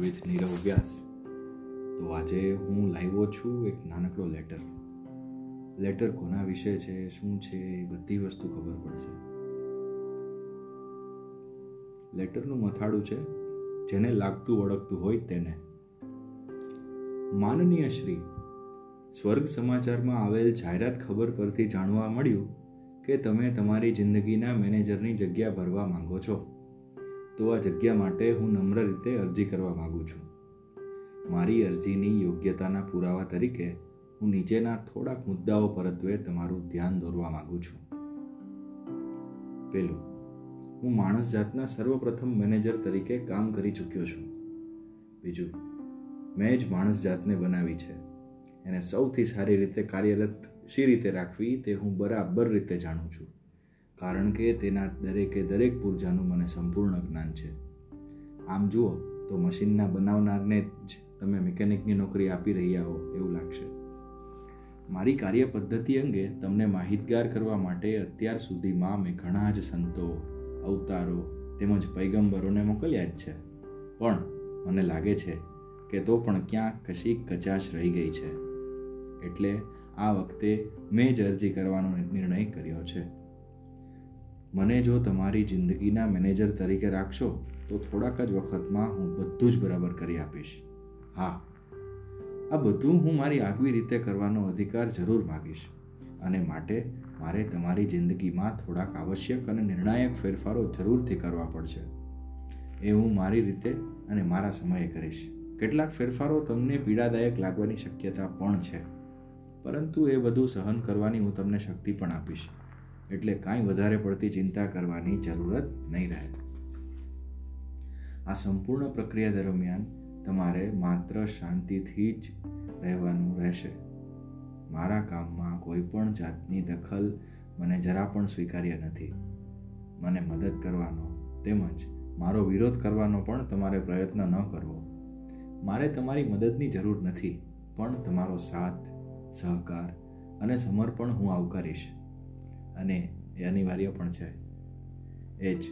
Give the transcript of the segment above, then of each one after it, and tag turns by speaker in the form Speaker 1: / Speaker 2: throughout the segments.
Speaker 1: With Nirav વ્યાસ તો આજે હું લાવ્યો છું એક નાનકડો લેટર લેટર કોના વિશે છે, શું છે, એ બધી વસ્તુ ખબર પડશે. લેટરનું મથાળું છે, જેને લાગતું ઓળખતું હોય તેને. માનનીય શ્રી, સ્વર્ગ સમાચારમાં આવેલ જાહેરાત ખબર પરથી જાણવા મળ્યું કે તમે તમારી જિંદગીના મેનેજરની જગ્યા ભરવા માંગો છો. તો આ જગ્યા માટે હું નમ્ર રીતે અરજી કરવા માગું છું. મારી અરજીની યોગ્યતાના પુરાવા તરીકે હું નીચેના થોડાક મુદ્દાઓ પરત્વે તમારું ધ્યાન દોરવા માગું છું. પેલું, હું માણસ જાતના સર્વપ્રથમ મેનેજર તરીકે કામ કરી ચૂક્યો છું. બીજું, મેં જ માણસ જાતને બનાવી છે. એને સૌથી સારી રીતે કાર્યરત શી રીતે રાખવી તે હું બરાબર રીતે જાણું છું. કારણ કે તેના દરેકે દરેક પૂર્જાનું મને સંપૂર્ણ જ્ઞાન છે. આમ જુઓ, તો મશીનના બનાવનારને જ તમે મિકેનિકની નોકરી આપી રહ્યા હો એવું લાગશે. મારી કાર્ય પદ્ધતિ અંગે તમને માહિતગાર કરવા માટે અત્યાર સુધીમાં મેં ઘણા જ સંતો, અવતારો તેમજ પૈગંબરોને મોકલ્યા જ છે. પણ મને લાગે છે કે તો પણ ક્યાંક કશી કચાશ રહી ગઈ છે. એટલે આ વખતે મેં જ અરજી કરવાનો નિર્ણય કર્યો છે. મને જો તમારી જિંદગીના મેનેજર તરીકે રાખશો, તો થોડાક જ વખતમાં હું બધું જ બરાબર કરી આપીશ. હા, આ બધું હું મારી આગવી રીતે કરવાનો અધિકાર જરૂર માગીશ અને માટે મારે તમારી જિંદગીમાં થોડાક આવશ્યક અને નિર્ણાયક ફેરફારો જરૂરથી કરવા પડશે. એ હું મારી રીતે અને મારા સમયે કરીશ. કેટલાક ફેરફારો તમને પીડાદાયક લાગવાની શક્યતા પણ છે, પરંતુ એ બધું સહન કરવાની હું તમને શક્તિ પણ આપીશ. એટલે કાંઈ વધારે પડતી ચિંતા કરવાની જરૂરત નહીં રહે. આ સંપૂર્ણ પ્રક્રિયા દરમિયાન તમારે માત્ર શાંતિથી જ રહેવાનું રહેશે. મારા કામમાં કોઈ પણ જાતની દખલ મને જરા પણ સ્વીકાર્ય નથી. મને મદદ કરવાનો તેમજ મારો વિરોધ કરવાનો પણ તમારે પ્રયત્ન ન કરવો. મારે તમારી મદદની જરૂર નથી, પણ તમારો સાથ, સહકાર અને સમર્પણ હું આવકારીશ. અને એ અનિવાર્ય પણ છે. એ જ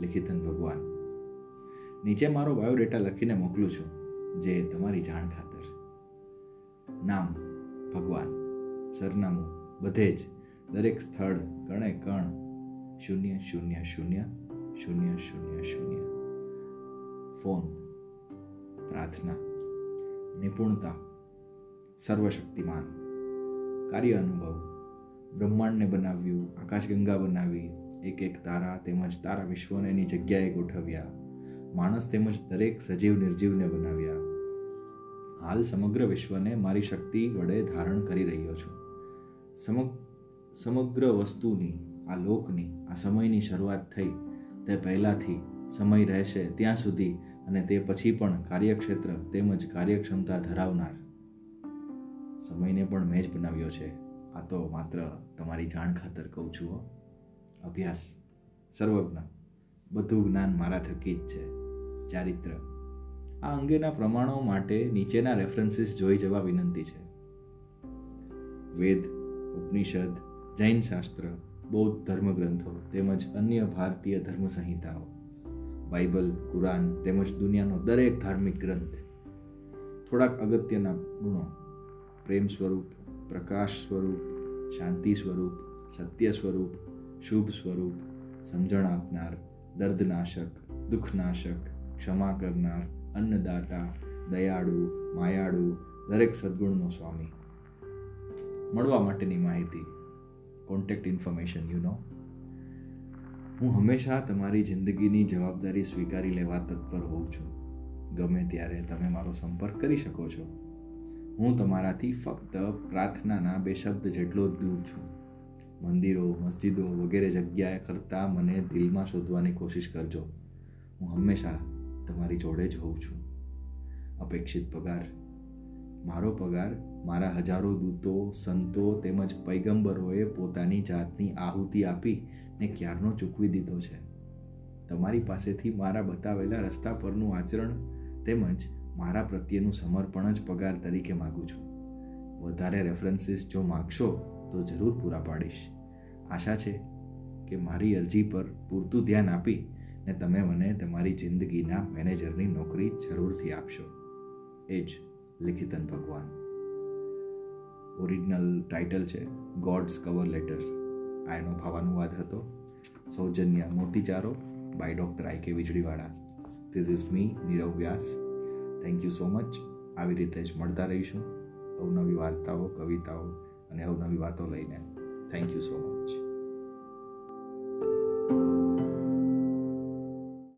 Speaker 1: લિખિતન ભગવાન. નીચે મારો બાયોડેટા લખીને મોકલું છું, જે તમારી જાણ ખાતર. નામ, ભગવાન, સરનામું, બધે જ દરેક સ્થળ, કણે કણ, શૂન્ય શૂન્ય શૂન્ય શૂન્ય શૂન્ય શૂન્ય. ફોન, પ્રાર્થના, નિપુણતા, સર્વશક્તિમાન, કાર્ય અનુભવ બ્રહ્માંડને બનાવ્યું, આકાશગંગા બનાવી એક એક તારા તેમજ તારા વિશ્વને એની જગ્યાએ ગોઠવ્યા. માણસ તેમજ દરેક સજીવ નિર્જીવને બનાવ્યા. હાલ સમગ્ર વિશ્વને મારી શક્તિ વડે ધારણ કરી રહ્યો છું. સમગ્ર વસ્તુની, આ લોકની, આ સમયની શરૂઆત થઈ. તે પહેલાંથી સમય રહેશે ત્યાં સુધી અને તે પછી પણ કાર્યક્ષેત્ર તેમજ કાર્યક્ષમતા ધરાવનાર. સમયને પણ મેં જ બનાવ્યો છે. આ તો માત્ર તમારી જાણ ખાતર કહું છું હો. અભ્યાસ, સર્વજ્ઞ, બધું જ્ઞાન મારા થકી જ છે. ચારિત્ર. આ અંગેના પ્રમાણો માટે નીચેના રેફરન્સીસ જોઈ જવા વિનંતી છે. વેદ, ઉપનિષદ, જૈન શાસ્ત્ર, બૌદ્ધ ધર્મગ્રંથો તેમજ અન્ય ભારતીય ધર્મ સંહિતાઓ બાઇબલ, કુરાન તેમજ દુનિયાનો દરેક ધાર્મિક ગ્રંથ. થોડાક અગત્યના ગુણો. પ્રેમ સ્વરૂપ પ્રકાશ સ્વરૂપ, શાંતિ સ્વરૂપ, સત્ય સ્વરૂપ, શુભ સ્વરૂપ, સમજણ આપનાર, દર્દનાશક, દુઃખનાશક, ક્ષમા કરનાર, અન્નદાતા, દયાળુ, માયાળુ, દરેક સદગુણનો સ્વામી. મળવા માટેની માહિતી કોન્ટેક્ટ ઇન્ફોર્મેશન યુ નો હું હંમેશા તમારી જિંદગીની જવાબદારી સ્વીકારી લેવા તત્પર હોઉં છું. ગમે ત્યારે તમે મારો સંપર્ક કરી શકો છો. હું તમારાથી ફક્ત પ્રાર્થનાના બે શબ્દ જેટલો જ દૂર છું. મંદિરો, મસ્જિદો વગેરે જગ્યાએ કરતાં મને દિલમાં શોધવાની કોશિશ કરજો. હું હંમેશા તમારી જોડે જ હોઉં છું. અપેક્ષિત પગાર. મારો પગાર મારા હજારો દૂતો, સંતો તેમજ પૈગંબરોએ પોતાની જાતની આહુતિ આપી ને ક્યારનો ચૂકવી દીધો છે. તમારી પાસેથી મારા બતાવેલા રસ્તા પરનું આચરણ તેમજ મારા પ્રત્યેનું સમર્પણ જ પગાર તરીકે માગું છું. વધારે રેફરન્સીસ જો માગશો, તો જરૂર પૂરા પાડીશ. આશા છે કે મારી અરજી પર પૂરતું ધ્યાન આપી ને તમે મને તમારી જિંદગીના મેનેજરની નોકરી જરૂરથી આપશો. એ જ લિખિતન ભગવાન. ઓરિજિનલ ટાઇટલ છે ગોડ્સ કવર લેટર આ એનો ભાવાનુવાદ હતો. સૌજન્ય Motichaaro bye doctor I K Vijaliwala. This is me Nirav Vyas thank you so much આવી રીતે જ મળતા રહીશું. અવનવી વાર્તાઓ, કવિતાઓ અને અવનવી વાતો લઈને. Thank you so much